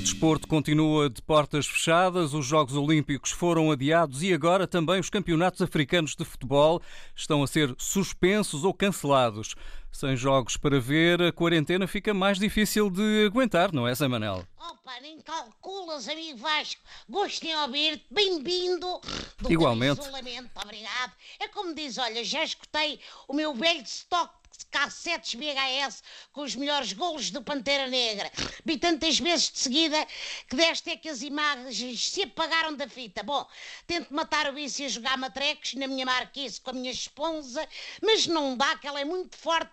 desporto continua de portas fechadas, os Jogos Olímpicos foram adiados e agora também os campeonatos africanos de futebol estão a ser suspensos ou cancelados. Sem jogos para ver, a quarentena fica mais difícil de aguentar, não é, Zé Manel? Opa, nem calculas, amigo Vasco. Gosto em ouvir-te. Bem-vindo. do Igualmente. Isolamento. Obrigado. É como diz, olha, já escutei o meu velho stock cassetes VHS com os melhores golos do Pantera Negra. Vi tantas vezes de seguida que desta é que as imagens se apagaram da fita. Bom, tento matar o vício a jogar matrecos na minha marquise com a minha esposa, mas não dá, que ela é muito forte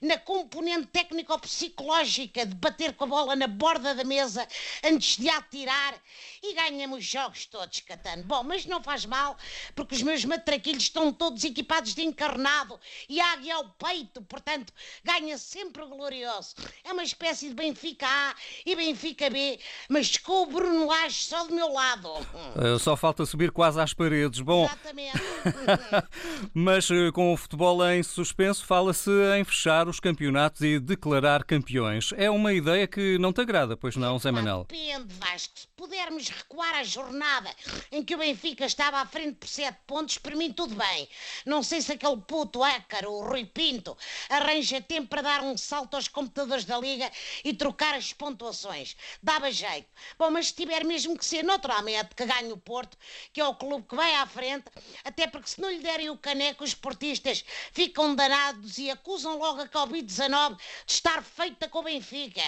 na componente técnico-psicológica de bater com a bola na borda da mesa antes de atirar e ganhamos os jogos todos, Catano. Bom, mas não faz mal, porque os meus matraquilhos estão todos equipados de encarnado e águia ao peito, portanto, ganha sempre o glorioso. É uma espécie de Benfica A e Benfica B, mas com o Bruno Lage só do meu lado. Uh, só falta subir quase às paredes. Bom, Exatamente. mas uh, com o futebol em suspenso, fala-se em fechar os campeonatos e declarar campeões. É uma ideia que não te agrada, pois não, Zé Manel? Depende, Vasco. Pudermos recuar a jornada em que o Benfica estava à frente por 7 pontos, para mim tudo bem. Não sei se aquele puto ácaro, o Rui Pinto, arranja tempo para dar um salto aos computadores da Liga e trocar as pontuações. Dava jeito. Bom, mas se tiver mesmo que ser naturalmente que ganhe o Porto, que é o clube que vai à frente, até porque se não lhe derem o caneco, os portistas ficam danados e acusam logo a Covid-19 de estar feita com o Benfica.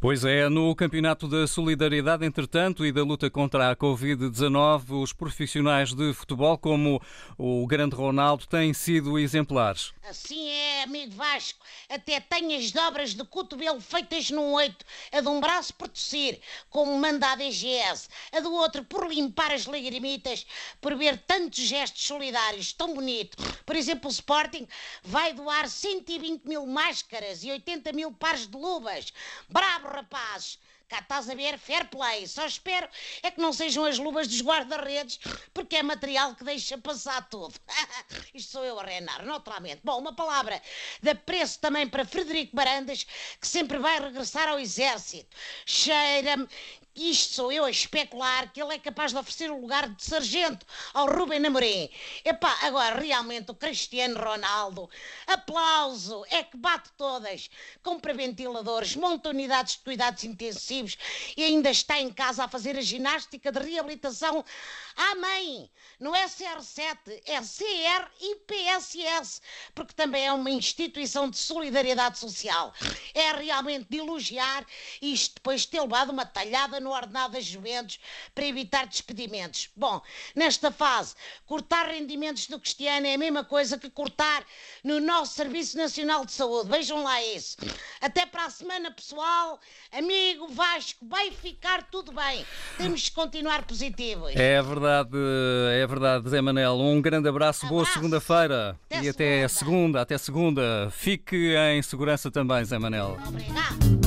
Pois é, no Campeonato da Solidariedade, entretanto, e da luta contra a Covid-19, os profissionais de futebol, como o grande Ronaldo, têm sido exemplares. Assim é, amigo Vasco. Até tenho as dobras de cotovelo feitas num oito, a de um braço por tossir, como manda a DGS, a do outro por limpar as lagrimitas, por ver tantos gestos solidários tão bonito. Por exemplo, o Sporting vai doar 120 mil máscaras e 80 mil pares de luvas. Bravo, rapazes! Cá estás a ver, fair play. Só espero é que não sejam as luvas dos guarda-redes, porque é material que deixa passar tudo. Isto sou eu a reinar, naturalmente. Bom, uma palavra de apreço também para Frederico Barandas, que sempre vai regressar ao exército. Cheira-me isto sou eu a especular que ele é capaz de oferecer o lugar de sargento ao Rubem Amorim. Epá, agora realmente o Cristiano Ronaldo, aplauso, é que bate todas, compra ventiladores, monta unidades de cuidados intensivos e ainda está em casa a fazer a ginástica de reabilitação à mãe. Não é CR7, é e PSS, porque também é uma instituição de solidariedade social. É realmente de elogiar isto depois de ter levado uma talhada no ordenado das Juventus para evitar despedimentos. Bom, nesta fase, cortar rendimentos do Cristiano é a mesma coisa que cortar no nosso Serviço Nacional de Saúde. Vejam lá isso. Até para a semana, pessoal. Amigo Vasco, vai ficar tudo bem. Temos de continuar positivos. É verdade, é verdade, Zé Manel. Um grande abraço, boa Abraço. segunda-feira Até e até segunda. segunda, até segunda. Fique em segurança também, Zé Manel. Obrigado.